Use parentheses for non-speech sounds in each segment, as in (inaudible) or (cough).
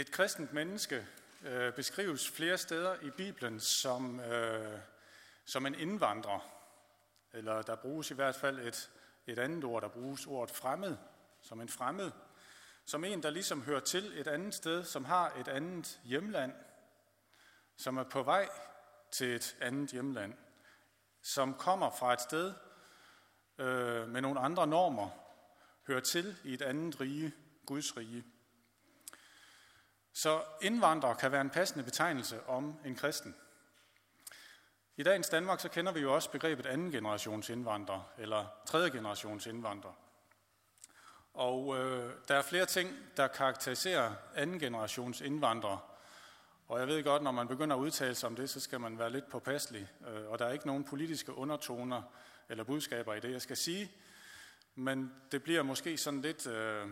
Et kristent menneske øh, beskrives flere steder i Bibelen som, øh, som en indvandrer. Eller der bruges i hvert fald et, et andet ord, der bruges ordet fremmed, som en fremmed. Som en, der ligesom hører til et andet sted, som har et andet hjemland, som er på vej til et andet hjemland, som kommer fra et sted øh, med nogle andre normer, hører til i et andet rige, Guds rige. Så indvandrer kan være en passende betegnelse om en kristen. I dagens Danmark så kender vi jo også begrebet anden generations indvandrer, eller tredje generations indvandrer. Og øh, der er flere ting, der karakteriserer anden generations indvandrere. Og jeg ved godt, når man begynder at udtale sig om det, så skal man være lidt påpasselig. Øh, og der er ikke nogen politiske undertoner eller budskaber i det, jeg skal sige. Men det bliver måske sådan lidt, øh,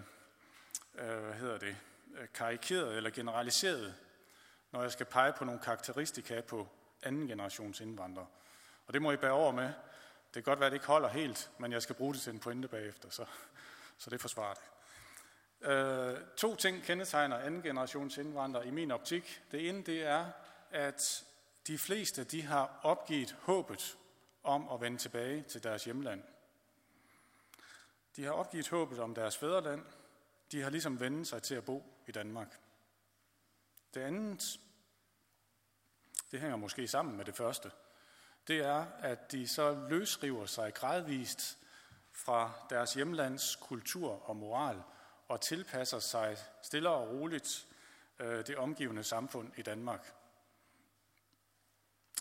øh, hvad hedder det, Øh, karikeret eller generaliseret, når jeg skal pege på nogle karakteristika på anden generations indvandrere. Og det må I bære over med. Det kan godt være, at det ikke holder helt, men jeg skal bruge det til en pointe bagefter, så, så det forsvarer det. Øh, to ting kendetegner anden generations indvandrere i min optik. Det ene det er, at de fleste de har opgivet håbet om at vende tilbage til deres hjemland. De har opgivet håbet om deres fædreland, de har ligesom vendt sig til at bo i Danmark. Det andet, det hænger måske sammen med det første, det er, at de så løsriver sig gradvist fra deres hjemlands kultur og moral og tilpasser sig stille og roligt øh, det omgivende samfund i Danmark.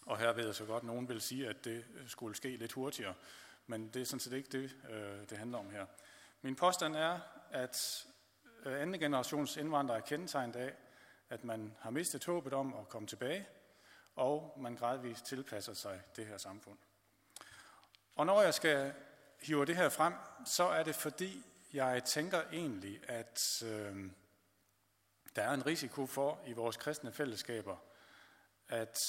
Og her ved jeg så godt, at nogen vil sige, at det øh, skulle ske lidt hurtigere, men det er sådan set ikke det, øh, det handler om her. Min påstand er, at Øh, anden generations indvandrere er kendetegnet af, at man har mistet håbet om at komme tilbage, og man gradvist tilpasser sig det her samfund. Og når jeg skal hive det her frem, så er det fordi, jeg tænker egentlig, at øh, der er en risiko for i vores kristne fællesskaber, at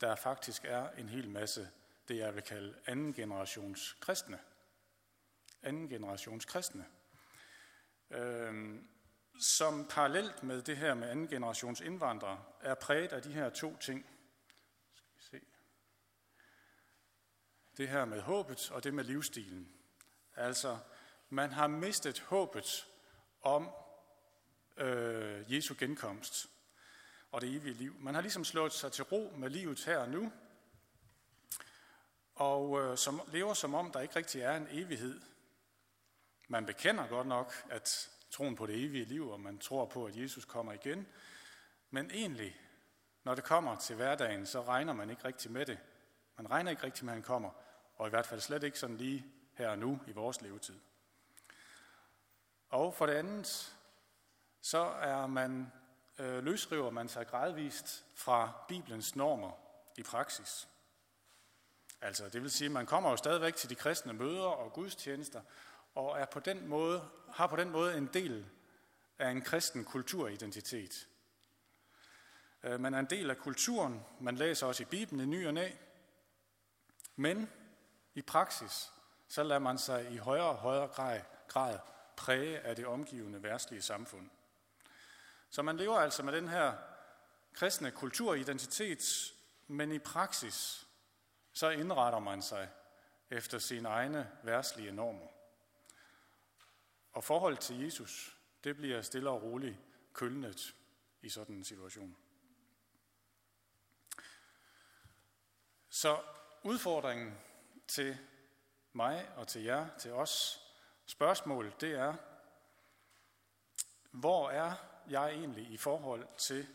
der faktisk er en hel masse, det jeg vil kalde anden generations kristne. Anden generations kristne øh, som parallelt med det her med anden generations indvandrere, er præget af de her to ting. Skal vi se. Det her med håbet og det med livsstilen. Altså, man har mistet håbet om øh, Jesu genkomst og det evige liv. Man har ligesom slået sig til ro med livet her og nu, og øh, som, lever som om, der ikke rigtig er en evighed man bekender godt nok, at troen på det evige liv, og man tror på, at Jesus kommer igen. Men egentlig, når det kommer til hverdagen, så regner man ikke rigtig med det. Man regner ikke rigtig med, at han kommer, og i hvert fald slet ikke sådan lige her og nu i vores levetid. Og for det andet, så er man, øh, løsriver man sig gradvist fra Bibelens normer i praksis. Altså, det vil sige, at man kommer jo stadigvæk til de kristne møder og gudstjenester, og er på den måde, har på den måde en del af en kristen kulturidentitet. Øh, man er en del af kulturen, man læser også i Bibelen i ny og næ, men i praksis, så lader man sig i højere og højere grad, grad præge af det omgivende værtslige samfund. Så man lever altså med den her kristne kulturidentitet, men i praksis, så indretter man sig efter sine egne værtslige normer. Og forholdet til Jesus, det bliver stille og roligt kølnet i sådan en situation. Så udfordringen til mig og til jer, til os, spørgsmålet det er, hvor er jeg egentlig i forhold til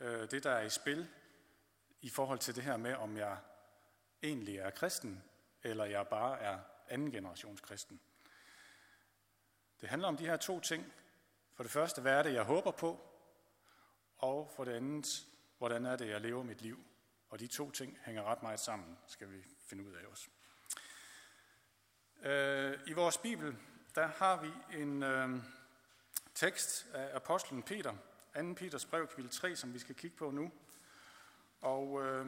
øh, det, der er i spil, i forhold til det her med, om jeg egentlig er kristen, eller jeg bare er anden generations kristen. Det handler om de her to ting. For det første, hvad er det, jeg håber på? Og for det andet, hvordan er det, jeg lever mit liv? Og de to ting hænger ret meget sammen, skal vi finde ud af også. Øh, I vores Bibel, der har vi en øh, tekst af apostlen Peter, 2. Peters brev, kapitel 3, som vi skal kigge på nu. Og øh,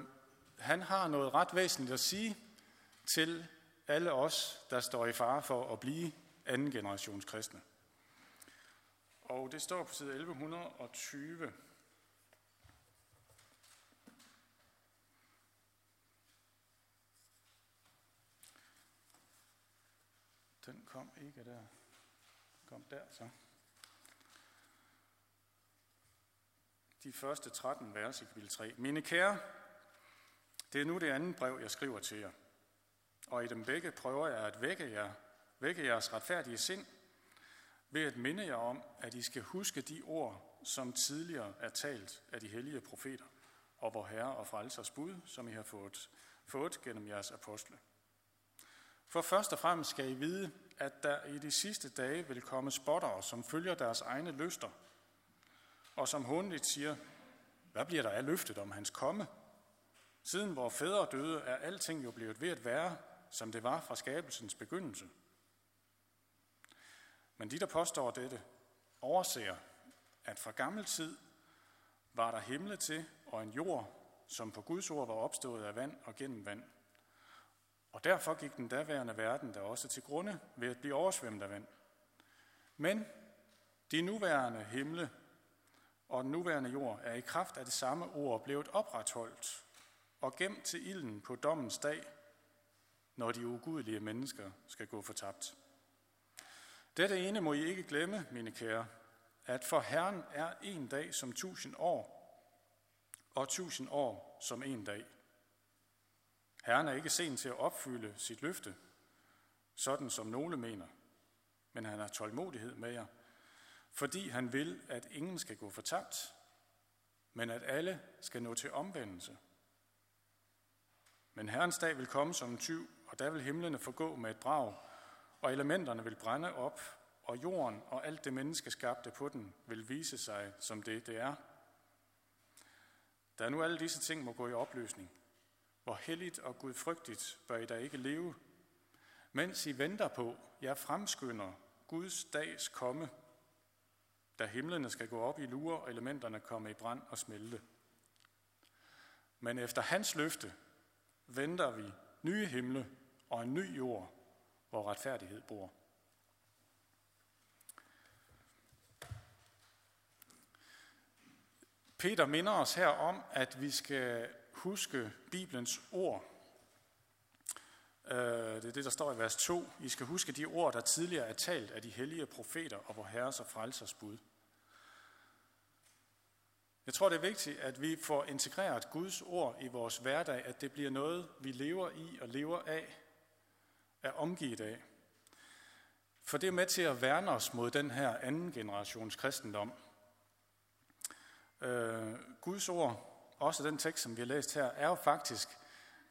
han har noget ret væsentligt at sige til alle os, der står i fare for at blive anden generations kristne. Og det står på side 1120. Den kom ikke der. Kom der så. De første 13 vers i kapitel 3. Mine kære, det er nu det andet brev, jeg skriver til jer. Og i dem begge prøver jeg at vække, jer, vække jeres retfærdige sind, ved at minde jer om, at I skal huske de ord, som tidligere er talt af de hellige profeter, og vor Herre og Frelsers bud, som I har fået, fået gennem jeres apostle. For først og fremmest skal I vide, at der i de sidste dage vil komme spottere, som følger deres egne lyster, og som håndligt siger, hvad bliver der af løftet om hans komme? Siden vores fædre døde, er alting jo blevet ved at være, som det var fra skabelsens begyndelse. Men de, der påstår dette, overser, at fra gammel tid var der himle til og en jord, som på Guds ord var opstået af vand og gennem vand. Og derfor gik den daværende verden der også til grunde ved at blive oversvømmet af vand. Men de nuværende himle og den nuværende jord er i kraft af det samme ord blevet opretholdt og gemt til ilden på dommens dag, når de ugudelige mennesker skal gå fortabt. Dette ene må I ikke glemme, mine kære, at for Herren er en dag som tusind år, og tusind år som en dag. Herren er ikke sen til at opfylde sit løfte, sådan som nogle mener, men han har tålmodighed med jer, fordi han vil, at ingen skal gå fortabt, men at alle skal nå til omvendelse. Men Herrens dag vil komme som en tyv, og der vil himlene forgå med et brag, og elementerne vil brænde op, og jorden og alt det menneskeskabte på den vil vise sig som det, det er. Da nu alle disse ting må gå i opløsning, hvor helligt og gudfrygtigt bør I da ikke leve, mens I venter på, jeg fremskynder Guds dags komme, da himlene skal gå op i lurer og elementerne komme i brand og smelte. Men efter hans løfte venter vi nye himle og en ny jord, hvor retfærdighed bor. Peter minder os her om, at vi skal huske Bibelens ord. Øh, det er det, der står i vers 2. I skal huske de ord, der tidligere er talt af de hellige profeter og vor Herres og Frelsers bud. Jeg tror, det er vigtigt, at vi får integreret Guds ord i vores hverdag, at det bliver noget, vi lever i og lever af, er omgivet af. For det er med til at værne os mod den her anden generations kristendom. Øh, Guds ord, også den tekst, som vi har læst her, er jo faktisk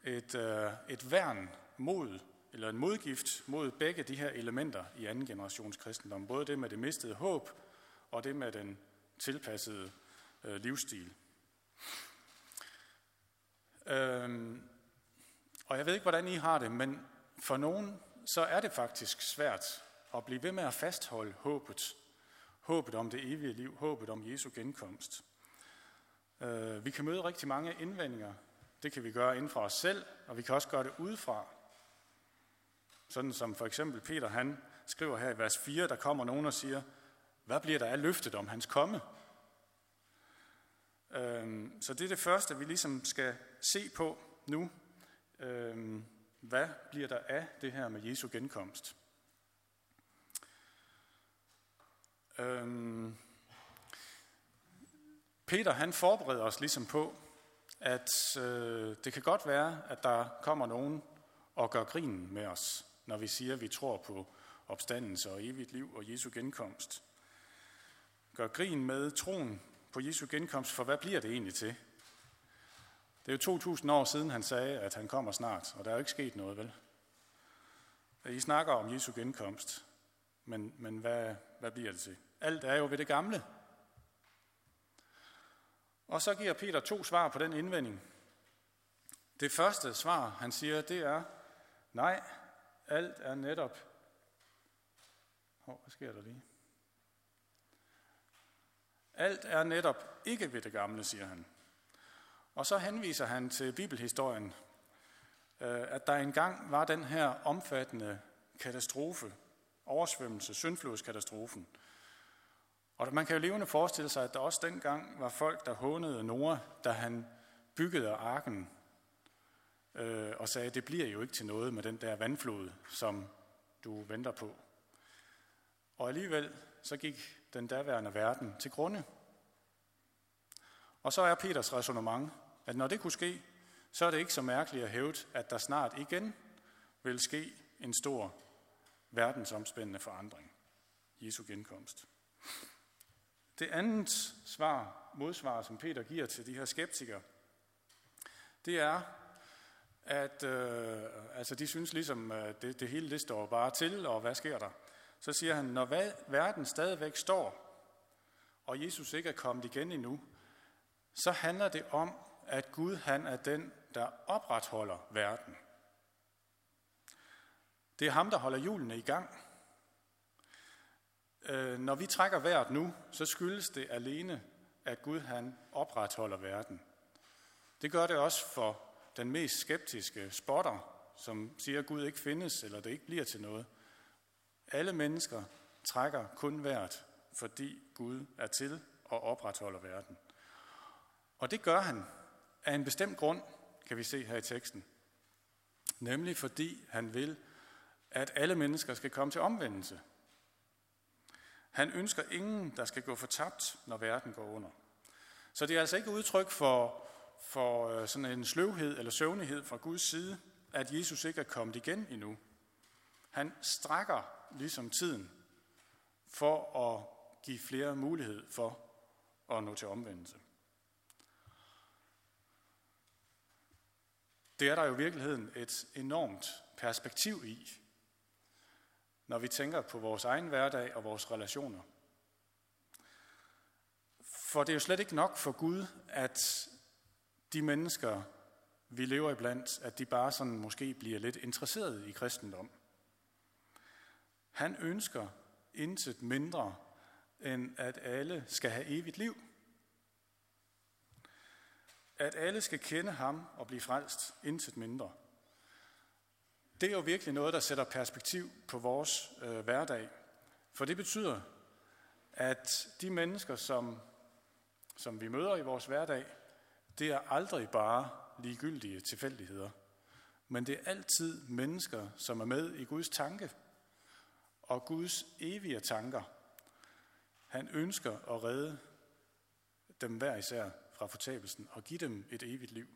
et, øh, et værn mod, eller en modgift mod begge de her elementer i anden generations kristendom. Både det med det mistede håb, og det med den tilpassede øh, livsstil. Øh, og jeg ved ikke, hvordan I har det, men for nogen, så er det faktisk svært at blive ved med at fastholde håbet. Håbet om det evige liv, håbet om Jesu genkomst. Øh, vi kan møde rigtig mange indvendinger. Det kan vi gøre inden for os selv, og vi kan også gøre det udefra. Sådan som for eksempel Peter, han skriver her i vers 4, der kommer nogen og siger, hvad bliver der af løftet om hans komme? Øh, så det er det første, vi ligesom skal se på nu. Øh, hvad bliver der af det her med Jesu genkomst? Øhm, Peter han forbereder os ligesom på, at øh, det kan godt være, at der kommer nogen og gør grin med os, når vi siger, at vi tror på opstandelse og evigt liv og Jesu genkomst. Gør grin med troen på Jesu genkomst, for hvad bliver det egentlig til? Det er jo 2000 år siden, han sagde, at han kommer snart, og der er jo ikke sket noget, vel? I snakker om Jesu genkomst, men, men hvad, hvad bliver det til? Alt er jo ved det gamle. Og så giver Peter to svar på den indvending. Det første svar, han siger, det er, nej, alt er netop... Hov, hvad sker der lige? Alt er netop ikke ved det gamle, siger han. Og så henviser han til bibelhistorien, øh, at der engang var den her omfattende katastrofe, oversvømmelse, syndflodskatastrofen. Og man kan jo levende forestille sig, at der også dengang var folk, der hånede Noah, da han byggede arken, øh, og sagde, det bliver jo ikke til noget med den der vandflod, som du venter på. Og alligevel så gik den daværende verden til grunde. Og så er Peters resonemang, at når det kunne ske, så er det ikke så mærkeligt at hævde, at der snart igen vil ske en stor verdensomspændende forandring. Jesu genkomst. Det andet svar, modsvar, som Peter giver til de her skeptikere, det er, at øh, altså de synes ligesom, at det, det hele det står bare til, og hvad sker der? Så siger han, når verden stadigvæk står, og Jesus ikke er kommet igen endnu, så handler det om, at Gud han er den, der opretholder verden. Det er ham, der holder julene i gang. Øh, når vi trækker vejret nu, så skyldes det alene, at Gud han opretholder verden. Det gør det også for den mest skeptiske spotter, som siger, at Gud ikke findes, eller det ikke bliver til noget. Alle mennesker trækker kun vejret, fordi Gud er til og opretholder verden. Og det gør han af en bestemt grund, kan vi se her i teksten. Nemlig fordi han vil, at alle mennesker skal komme til omvendelse. Han ønsker ingen, der skal gå fortabt, når verden går under. Så det er altså ikke udtryk for, for øh, sådan en sløvhed eller søvnighed fra Guds side, at Jesus ikke er kommet igen endnu. Han strækker ligesom tiden for at give flere mulighed for at nå til omvendelse. Det er der jo i virkeligheden et enormt perspektiv i, når vi tænker på vores egen hverdag og vores relationer. For det er jo slet ikke nok for Gud, at de mennesker, vi lever iblandt, at de bare sådan måske bliver lidt interesserede i kristendom. Han ønsker intet mindre, end at alle skal have evigt liv. At alle skal kende ham og blive frelst, intet mindre. Det er jo virkelig noget, der sætter perspektiv på vores øh, hverdag. For det betyder, at de mennesker, som, som vi møder i vores hverdag, det er aldrig bare ligegyldige tilfældigheder. Men det er altid mennesker, som er med i Guds tanke og Guds evige tanker. Han ønsker at redde dem hver især fra fortabelsen og give dem et evigt liv.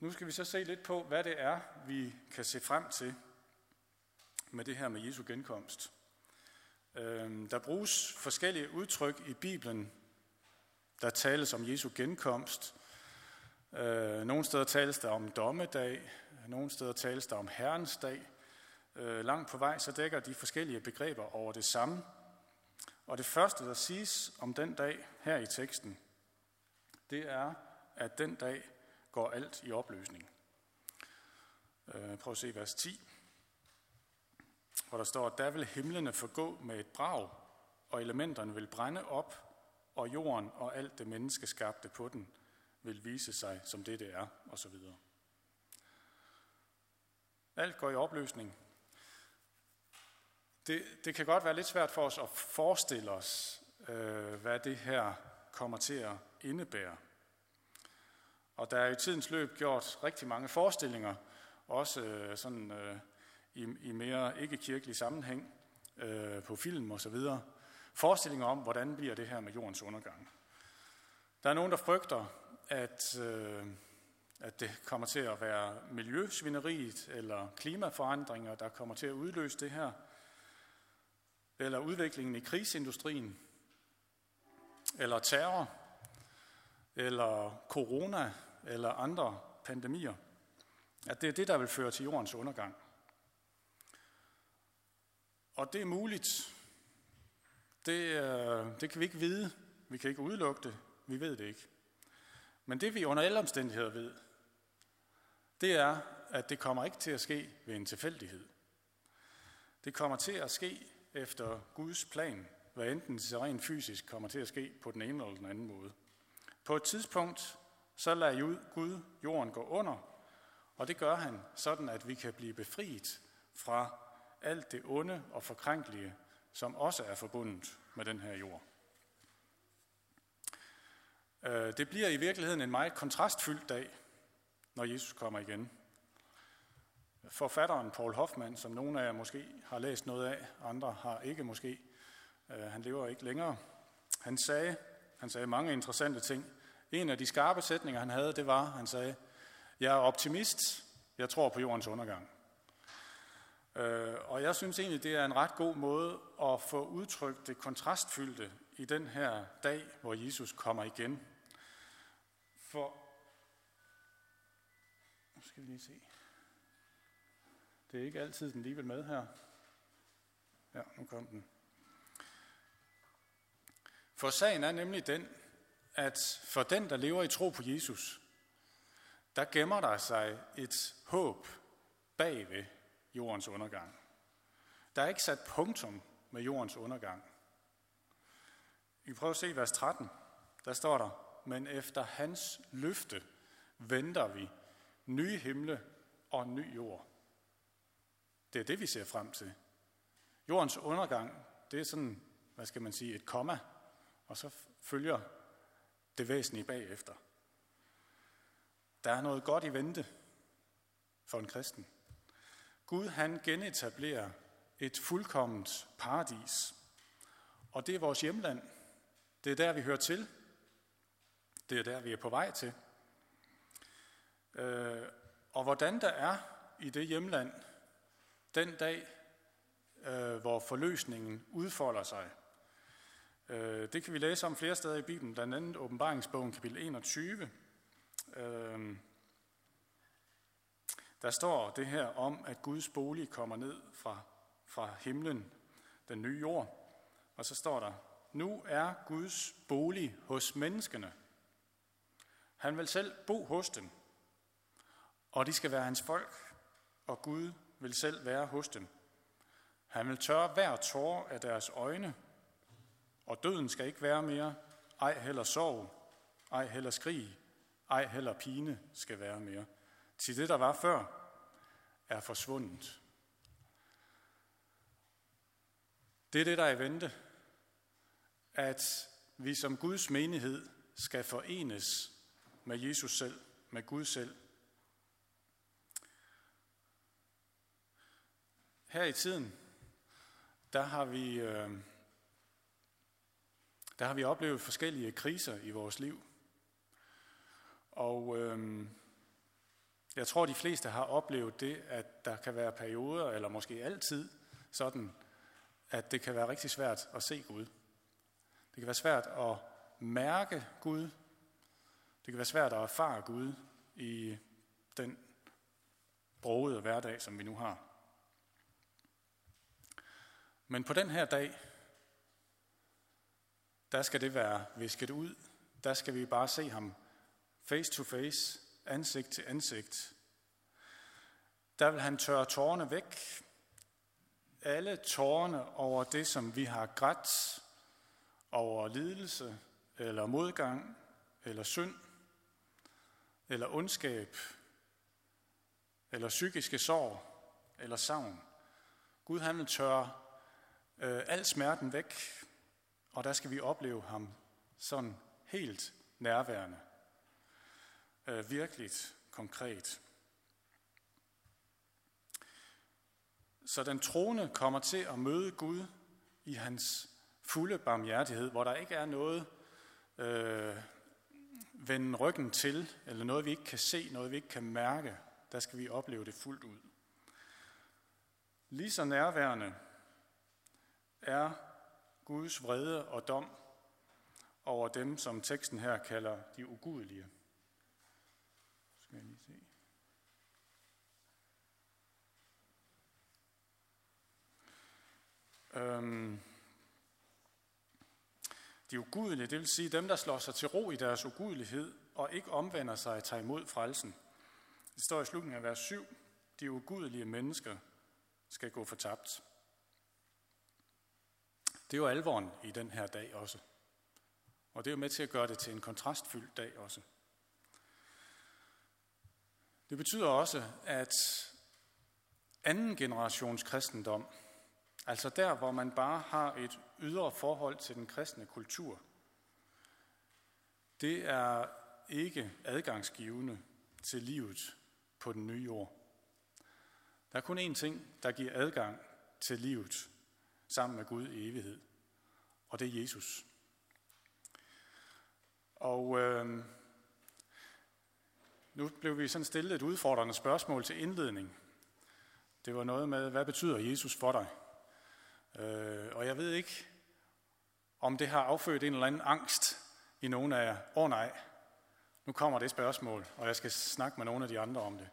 Nu skal vi så se lidt på, hvad det er, vi kan se frem til med det her med Jesu genkomst. Øhm, der bruges forskellige udtryk i Bibelen, der tales om Jesu genkomst. Øh, nogle steder tales der om dommedag, nogle steder tales der om Herrens dag. Øh, langt på vej så dækker de forskellige begreber over det samme. Og det første, der siges om den dag her i teksten, det er, at den dag går alt i opløsning. Øh, prøv at se vers 10, hvor der står, at der vil himlene forgå med et brag, og elementerne vil brænde op, og jorden og alt det menneskeskabte på den vil vise sig som det, det er, osv. Alt går i opløsning. Det, det kan godt være lidt svært for os at forestille os, øh, hvad det her kommer til at indebære. Og der er i tidens løb gjort rigtig mange forestillinger, også øh, sådan øh, i, i mere ikke-kirkelig sammenhæng øh, på film og så videre. Forestillinger om, hvordan bliver det her med jordens undergang. Der er nogen, der frygter, at, øh, at det kommer til at være miljøsvineriet eller klimaforandringer, der kommer til at udløse det her, eller udviklingen i krigsindustrien, eller terror, eller corona, eller andre pandemier. At det er det, der vil føre til jordens undergang. Og det er muligt. Det, øh, det kan vi ikke vide. Vi kan ikke udelukke det. Vi ved det ikke. Men det vi under alle omstændigheder ved, det er, at det kommer ikke til at ske ved en tilfældighed. Det kommer til at ske efter Guds plan, hvad enten det rent fysisk kommer til at ske på den ene eller den anden måde. På et tidspunkt, så lader Gud jorden gå under, og det gør han sådan, at vi kan blive befriet fra alt det onde og forkrænkelige, som også er forbundet med den her jord. Øh, det bliver i virkeligheden en meget kontrastfyldt dag, når Jesus kommer igen. Forfatteren Paul Hoffmann, som nogle af jer måske har læst noget af, andre har ikke måske, øh, han lever ikke længere, han sagde, han sagde mange interessante ting. En af de skarpe sætninger, han havde, det var, han sagde, jeg er optimist, jeg tror på jordens undergang. Øh, og jeg synes egentlig, det er en ret god måde at få udtrykt det kontrastfyldte i den her dag, hvor Jesus kommer igen. For, nu skal vi lige se. Det er ikke altid, den lige vil med her. Ja, nu kom den. For sagen er nemlig den, at for den, der lever i tro på Jesus, der gemmer der sig et håb bagved jordens undergang. Der er ikke sat punktum med jordens undergang. Vi prøver at se vers 13. Der står der, men efter hans løfte venter vi nye himle og ny jord. Det er det, vi ser frem til. Jordens undergang, det er sådan, hvad skal man sige, et komma, og så følger det væsentlige bagefter. Der er noget godt i vente for en kristen. Gud han genetablerer et fuldkomment paradis. Og det er vores hjemland. Det er der, vi hører til. Det er der, vi er på vej til. Øh, og hvordan der er i det hjemland, den dag, øh, hvor forløsningen udfolder sig, øh, det kan vi læse om flere steder i Bibelen, blandt andet åbenbaringsbogen kapitel 21. Øh, der står det her om, at Guds bolig kommer ned fra, fra himlen, den nye jord. Og så står der, nu er Guds bolig hos menneskene. Han vil selv bo hos dem, og de skal være hans folk, og Gud vil selv være hos dem. Han vil tørre hver tårer af deres øjne, og døden skal ikke være mere, ej heller sorg, ej heller skrig, ej heller pine skal være mere. Til det, der var før, er forsvundet. Det er det, der er i vente. At vi som Guds menighed skal forenes med Jesus selv, med Gud selv. Her i tiden, der har vi, øh, der har vi oplevet forskellige kriser i vores liv. Og øh, jeg tror, de fleste har oplevet det, at der kan være perioder, eller måske altid, sådan, at det kan være rigtig svært at se Gud. Det kan være svært at mærke Gud. Det kan være svært at erfare Gud i den brogede hverdag, som vi nu har. Men på den her dag, der skal det være visket ud. Der skal vi bare se ham face to face, ansigt til ansigt. Der vil han tørre tårerne væk. Alle tårerne over det, som vi har grædt, over lidelse, eller modgang, eller synd, eller ondskab, eller psykiske sorg, eller savn. Gud han vil tørre øh, al smerten væk, og der skal vi opleve ham sådan helt nærværende øh, virkeligt konkret. Så den troende kommer til at møde Gud i hans fulde barmhjertighed, hvor der ikke er noget øh, vende ryggen til, eller noget vi ikke kan se, noget vi ikke kan mærke. Der skal vi opleve det fuldt ud. Lige så nærværende er Guds vrede og dom over dem, som teksten her kalder de ugudelige. Skal jeg lige se. Øhm, de ugudelige, det vil sige dem, der slår sig til ro i deres ugudelighed og ikke omvender sig og tager imod frelsen. Det står i slutningen af vers 7. De ugudelige mennesker skal gå fortabt. Det er jo alvoren i den her dag også. Og det er jo med til at gøre det til en kontrastfyldt dag også. Det betyder også, at anden generations kristendom, altså der, hvor man bare har et ydre forhold til den kristne kultur, det er ikke adgangsgivende til livet på den nye jord. Der er kun én ting, der giver adgang til livet sammen med Gud i evighed, og det er Jesus. Og øh, nu blev vi sådan stillet et udfordrende spørgsmål til indledning. Det var noget med, hvad betyder Jesus for dig? Øh, og jeg ved ikke, om det har affødt en eller anden angst i nogen af jer. Åh oh, nej, nu kommer det spørgsmål, og jeg skal snakke med nogle af de andre om det.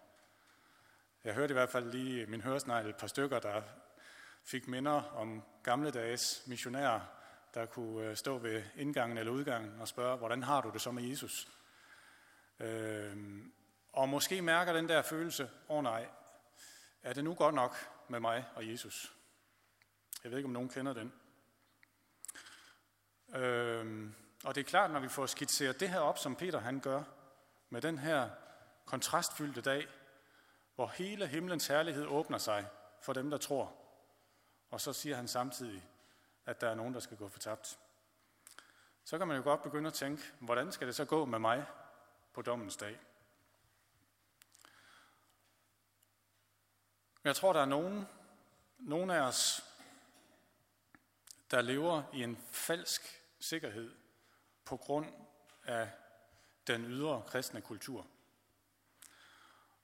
Jeg hørte i hvert fald lige min høresnegl et par stykker, der fik minder om gamle dages missionærer, der kunne øh, stå ved indgangen eller udgangen og spørge, hvordan har du det så med Jesus? Øh, og måske mærker den der følelse, åh oh, nej, er det nu godt nok med mig og Jesus? Jeg ved ikke, om nogen kender den. Øh, og det er klart, når vi får skitseret det her op, som Peter han gør, med den her kontrastfyldte dag, hvor hele himlens herlighed åbner sig for dem, der tror. Og så siger han samtidig, at der er nogen, der skal gå fortabt. Så kan man jo godt begynde at tænke, hvordan skal det så gå med mig på dommens dag? Jeg tror, der er nogen, nogen af os, der lever i en falsk sikkerhed på grund af den ydre kristne kultur.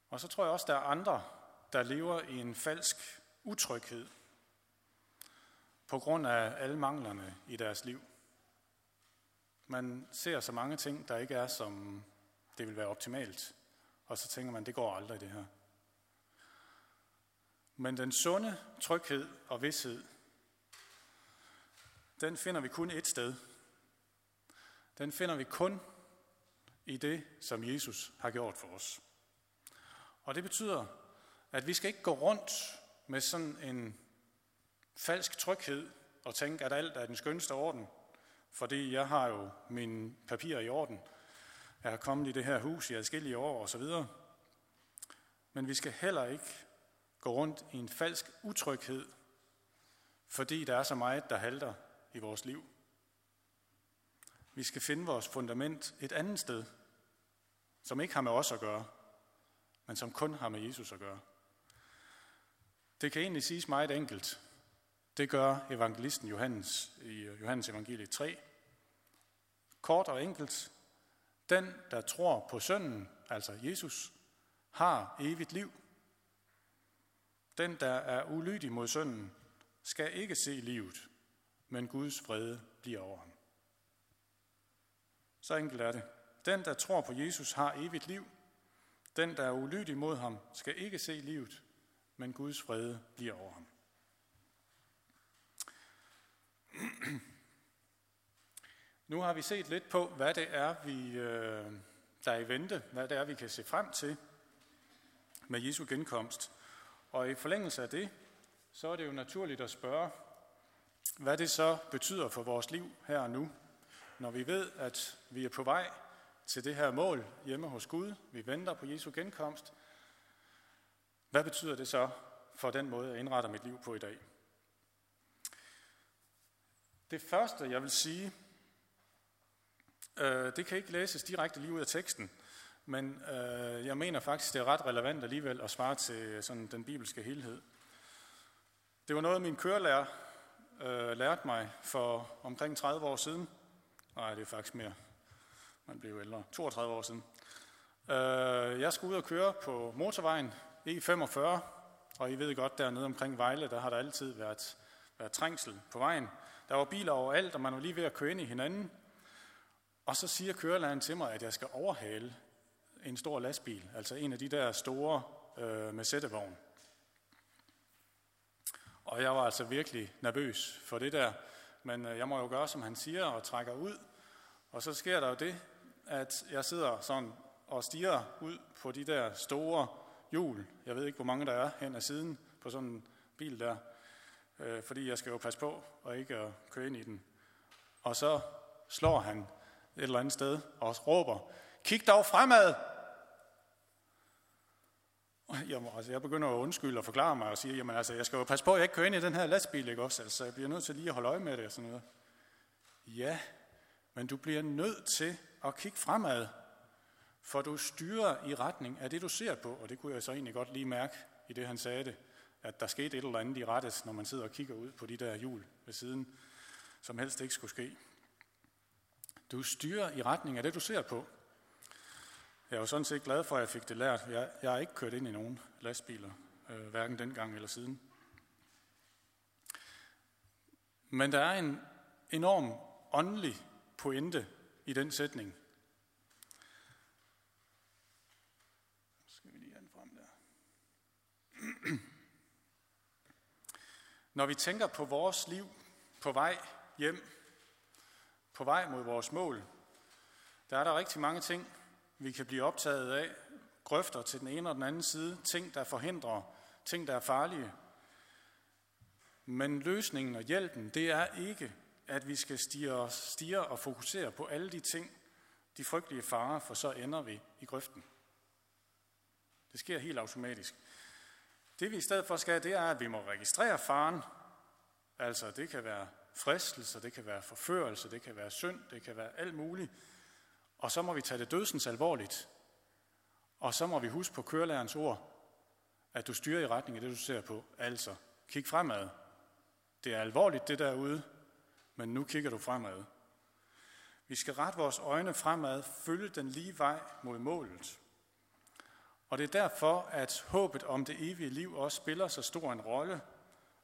Og så tror jeg også, der er andre, der lever i en falsk utryghed på grund af alle manglerne i deres liv. Man ser så mange ting, der ikke er, som det vil være optimalt, og så tænker man, det går aldrig det her. Men den sunde tryghed og vidshed, den finder vi kun et sted. Den finder vi kun i det, som Jesus har gjort for os. Og det betyder, at vi skal ikke gå rundt med sådan en falsk tryghed og tænke, at alt er den skønste orden, fordi jeg har jo mine papirer i orden. Jeg har kommet i det her hus i adskillige år og så videre. Men vi skal heller ikke gå rundt i en falsk utryghed, fordi der er så meget, der halter i vores liv. Vi skal finde vores fundament et andet sted, som ikke har med os at gøre, men som kun har med Jesus at gøre. Det kan egentlig siges meget enkelt. Det gør evangelisten Johannes i Johannes evangelie 3. Kort og enkelt. Den, der tror på sønnen, altså Jesus, har evigt liv. Den, der er ulydig mod sønnen, skal ikke se livet, men Guds fred bliver over ham. Så enkelt er det. Den, der tror på Jesus, har evigt liv. Den, der er ulydig mod ham, skal ikke se livet, men Guds fred bliver over ham. (clears throat) Nu har vi set lidt på, hvad det er, vi, øh, der er i vente, hvad det er, vi kan se frem til med Jesu genkomst. Og i forlængelse af det, så er det jo naturligt at spørge, hvad det så betyder for vores liv her og nu, når vi ved, at vi er på vej til det her mål hjemme hos Gud, vi venter på Jesu genkomst, hvad betyder det så for den måde, jeg indretter mit liv på i dag? Det første, jeg vil sige, øh, det kan ikke læses direkte lige ud af teksten, men øh, jeg mener faktisk, det er ret relevant alligevel at svare til øh, sådan den bibelske helhed. Det var noget, min kørelærer øh, lærte mig for omkring 30 år siden. Nej, det er faktisk mere. Man blev ældre. 32 år siden. Øh, jeg skulle ud og køre på motorvejen E45, og I ved godt, dernede omkring Vejle, der har der altid været, været trængsel på vejen. Der var biler overalt, og man var lige ved at køre ind i hinanden. Og så siger kørelæreren til mig, at jeg skal overhale en stor lastbil, altså en af de der store øh, med sættevogn. Og jeg var altså virkelig nervøs for det der, men øh, jeg må jo gøre, som han siger, og trækker ud. Og så sker der jo det, at jeg sidder sådan og stiger ud på de der store hjul. Jeg ved ikke, hvor mange der er hen ad siden på sådan en bil der. Øh, fordi jeg skal jo passe på og ikke at køre ind i den. Og så slår han et eller andet sted og råber, kig dog fremad! Jamen, altså, jeg begynder at undskylde og forklare mig og sige, jamen altså, jeg skal jo passe på, at jeg ikke kører ind i den her lastbil, ikke også? Altså, jeg bliver nødt til lige at holde øje med det og sådan noget. Ja, men du bliver nødt til at kigge fremad, for du styrer i retning af det, du ser på, og det kunne jeg så egentlig godt lige mærke i det, han sagde det, at der skete et eller andet i rettes, når man sidder og kigger ud på de der hjul ved siden, som helst ikke skulle ske. Du styrer i retning af det, du ser på. Jeg er jo sådan set glad for, at jeg fik det lært. Jeg, jeg har ikke kørt ind i nogen lastbiler, øh, hverken dengang eller siden. Men der er en enorm åndelig pointe i den sætning. Skal vi lige frem der. Når vi tænker på vores liv på vej hjem, på vej mod vores mål, der er der rigtig mange ting, vi kan blive optaget af. Grøfter til den ene og den anden side, ting, der forhindrer, ting, der er farlige. Men løsningen og hjælpen, det er ikke, at vi skal stige, stige og fokusere på alle de ting, de frygtelige farer, for så ender vi i grøften. Det sker helt automatisk. Det vi i stedet for skal, det er, at vi må registrere faren. Altså, det kan være fristelse, det kan være forførelse, det kan være synd, det kan være alt muligt. Og så må vi tage det dødsens alvorligt. Og så må vi huske på kørelærens ord, at du styrer i retning af det, du ser på. Altså, kig fremad. Det er alvorligt, det derude, men nu kigger du fremad. Vi skal rette vores øjne fremad, følge den lige vej mod målet. Og det er derfor, at håbet om det evige liv også spiller så stor en rolle.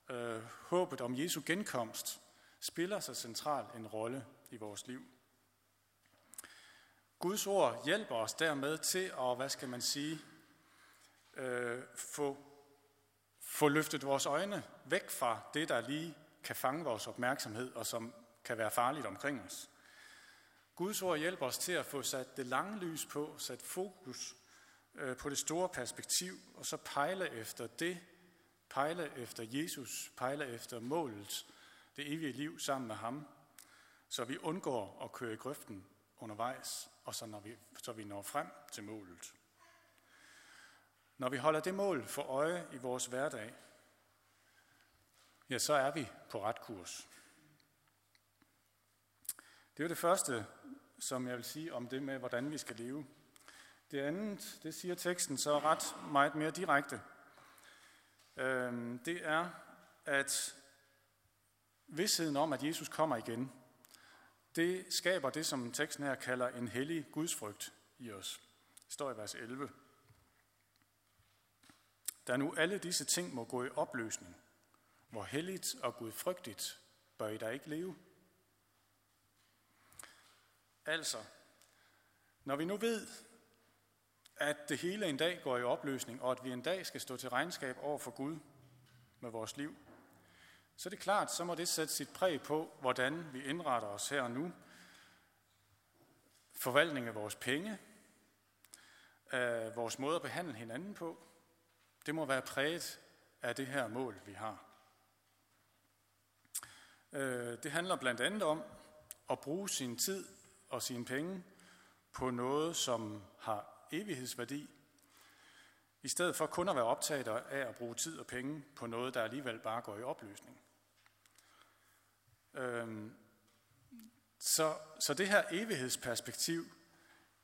Øh, håbet om Jesu genkomst spiller så central en rolle i vores liv. Guds ord hjælper os dermed til at, hvad skal man sige, øh, få, få løftet vores øjne væk fra det, der lige kan fange vores opmærksomhed, og som kan være farligt omkring os. Guds ord hjælper os til at få sat det lange lys på, sat fokus Øh, på det store perspektiv, og så pejle efter det, pejle efter Jesus, pejle efter målet, det evige liv sammen med ham, så vi undgår at køre i grøften undervejs, og så, når vi, så vi når frem til målet. Når vi holder det mål for øje i vores hverdag, ja, så er vi på ret kurs. Det er jo det første, som jeg vil sige om det med, hvordan vi skal leve. Det andet, det siger teksten så ret meget mere direkte. Øhm, det er, at vidsheden om, at Jesus kommer igen, det skaber det, som teksten her kalder en hellig gudsfrygt i os. Det står i vers 11. Da nu alle disse ting må gå i opløsning, hvor helligt og gudfrygtigt bør I da ikke leve? Altså, når vi nu ved, at det hele en dag går i opløsning, og at vi en dag skal stå til regnskab over for Gud med vores liv, så er det klart, så må det sætte sit præg på, hvordan vi indretter os her og nu. Forvaltning af vores penge, af vores måde at behandle hinanden på, det må være præget af det her mål, vi har. Øh, det handler blandt andet om at bruge sin tid og sine penge på noget, som har evighedsværdi, i stedet for kun at være optaget af at bruge tid og penge på noget, der alligevel bare går i opløsning. Øhm, så, så det her evighedsperspektiv,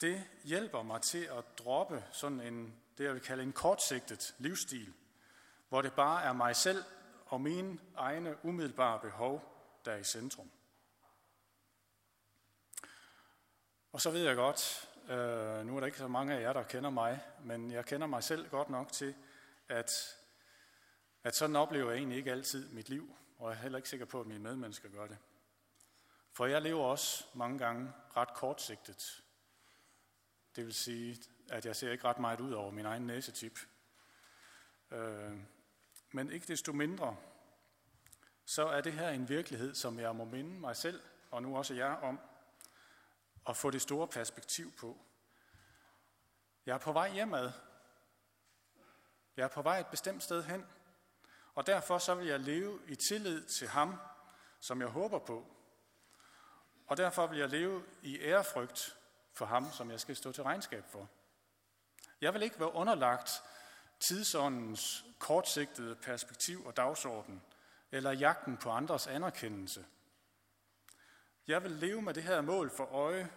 det hjælper mig til at droppe sådan en, det jeg vil kalde en kortsigtet livsstil, hvor det bare er mig selv og mine egne umiddelbare behov, der er i centrum. Og så ved jeg godt, øh, nu er der ikke så mange af jer, der kender mig, men jeg kender mig selv godt nok til, at, at sådan oplever jeg egentlig ikke altid mit liv og jeg er heller ikke sikker på, at mine medmennesker gør det. For jeg lever også mange gange ret kortsigtet. Det vil sige, at jeg ser ikke ret meget ud over min egen næsetip. Øh, men ikke desto mindre, så er det her en virkelighed, som jeg må minde mig selv, og nu også jer om, at få det store perspektiv på. Jeg er på vej hjemad. Jeg er på vej et bestemt sted hen. Og derfor så vil jeg leve i tillid til ham, som jeg håber på. Og derfor vil jeg leve i ærefrygt for ham, som jeg skal stå til regnskab for. Jeg vil ikke være underlagt tidsåndens kortsigtede perspektiv og dagsorden, eller jagten på andres anerkendelse. Jeg vil leve med det her mål for øje,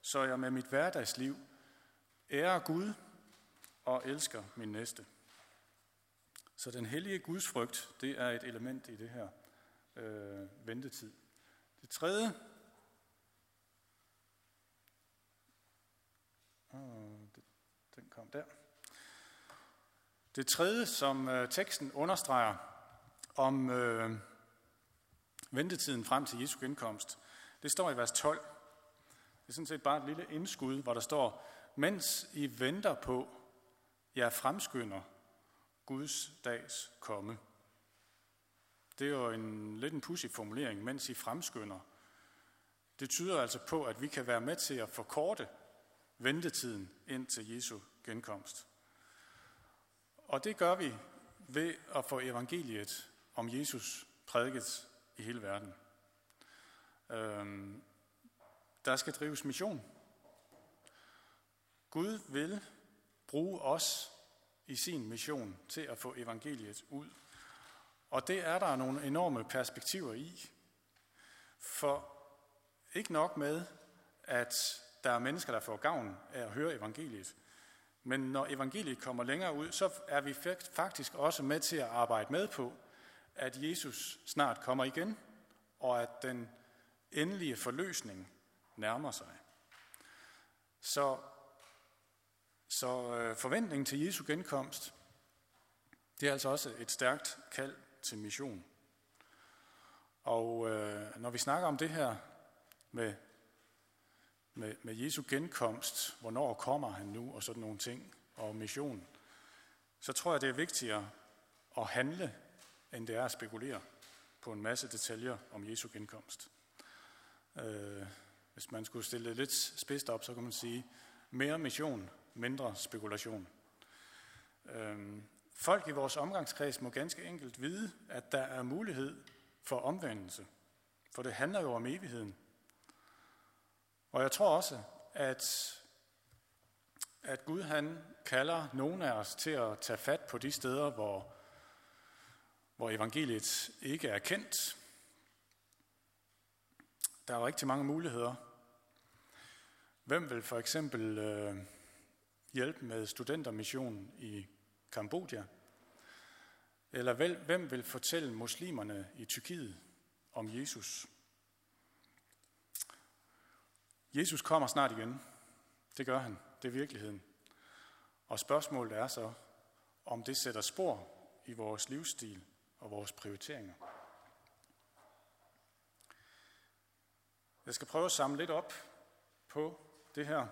så jeg med mit hverdagsliv ærer Gud og elsker min næste. Så den hellige Guds frygt, det er et element i det her øh, ventetid. Det tredje, den kom der. Det tredje, som øh, teksten understreger om øh, ventetiden frem til Jesu genkomst, det står i vers 12. Det er sådan set bare et lille indskud, hvor der står, mens I venter på, jeg fremskynder Guds dags komme. Det er jo en lidt en pussy formulering, mens I fremskynder. Det tyder altså på, at vi kan være med til at forkorte ventetiden ind til Jesu genkomst. Og det gør vi ved at få evangeliet om Jesus prædiket i hele verden. Øhm, der skal drives mission. Gud vil bruge os i sin mission til at få evangeliet ud. Og det er der nogle enorme perspektiver i. For ikke nok med, at der er mennesker, der får gavn af at høre evangeliet, men når evangeliet kommer længere ud, så er vi faktisk også med til at arbejde med på, at Jesus snart kommer igen, og at den endelige forløsning nærmer sig. Så, så øh, forventningen til Jesu genkomst, det er altså også et stærkt kald til mission. Og øh, når vi snakker om det her med med, med Jesu genkomst, hvornår kommer han nu, og sådan nogle ting, og mission, så tror jeg, det er vigtigere at handle, end det er at spekulere på en masse detaljer om Jesu genkomst. Øh, hvis man skulle stille det lidt spidst op, så kan man sige, mere mission, mindre spekulation. Øh, folk i vores omgangskreds må ganske enkelt vide, at der er mulighed for omvendelse. For det handler jo om evigheden. Og jeg tror også, at, at Gud han kalder nogen af os til at tage fat på de steder, hvor, hvor evangeliet ikke er kendt. Der er rigtig mange muligheder. Hvem vil for eksempel øh, hjælpe med studentermission i Kambodja? Eller hvem vil fortælle muslimerne i Tyrkiet om Jesus? Jesus kommer snart igen. Det gør han. Det er virkeligheden. Og spørgsmålet er så, om det sætter spor i vores livsstil og vores prioriteringer. Jeg skal prøve at samle lidt op på det her.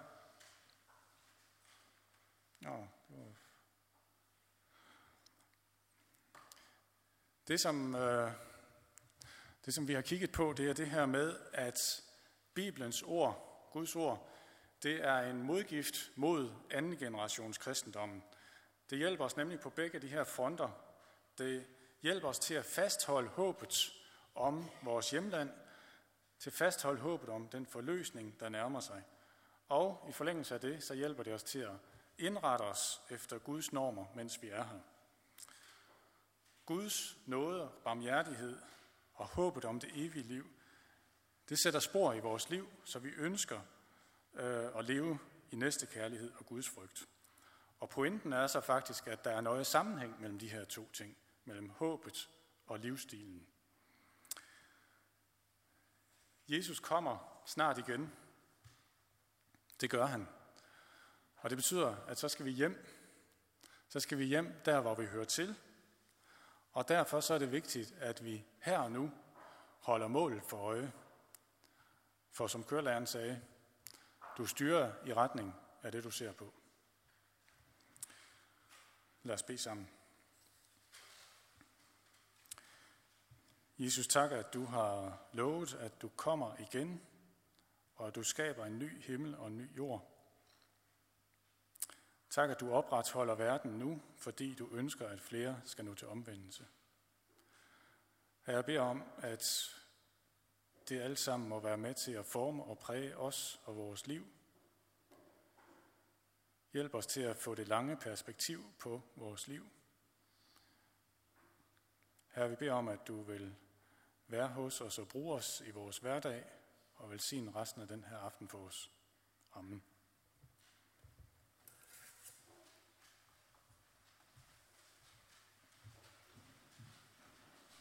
Nå, det, var... det, som, øh, det, som vi har kigget på, det er det her med, at Bibelens ord Guds ord, det er en modgift mod anden generations kristendommen. Det hjælper os nemlig på begge de her fronter. Det hjælper os til at fastholde håbet om vores hjemland, til fastholde håbet om den forløsning, der nærmer sig. Og i forlængelse af det, så hjælper det os til at indrette os efter Guds normer, mens vi er her. Guds nåde, barmhjertighed og håbet om det evige liv, det sætter spor i vores liv, så vi ønsker øh, at leve i næste kærlighed og Guds frygt. Og pointen er så faktisk, at der er noget sammenhæng mellem de her to ting, mellem håbet og livsstilen. Jesus kommer snart igen. Det gør han. Og det betyder, at så skal vi hjem. Så skal vi hjem der, hvor vi hører til. Og derfor så er det vigtigt, at vi her og nu holder målet for øje. For som kørelæreren sagde, du styrer i retning af det, du ser på. Lad os bede sammen. Jesus, tak, at du har lovet, at du kommer igen, og at du skaber en ny himmel og en ny jord. Tak, at du opretholder verden nu, fordi du ønsker, at flere skal nå til omvendelse. Her jeg beder om, at det alt sammen må være med til at forme og præge os og vores liv. Hjælp os til at få det lange perspektiv på vores liv. Her vi beder om, at du vil være hos os og bruge os i vores hverdag og velsigne resten af den her aften for os. Amen.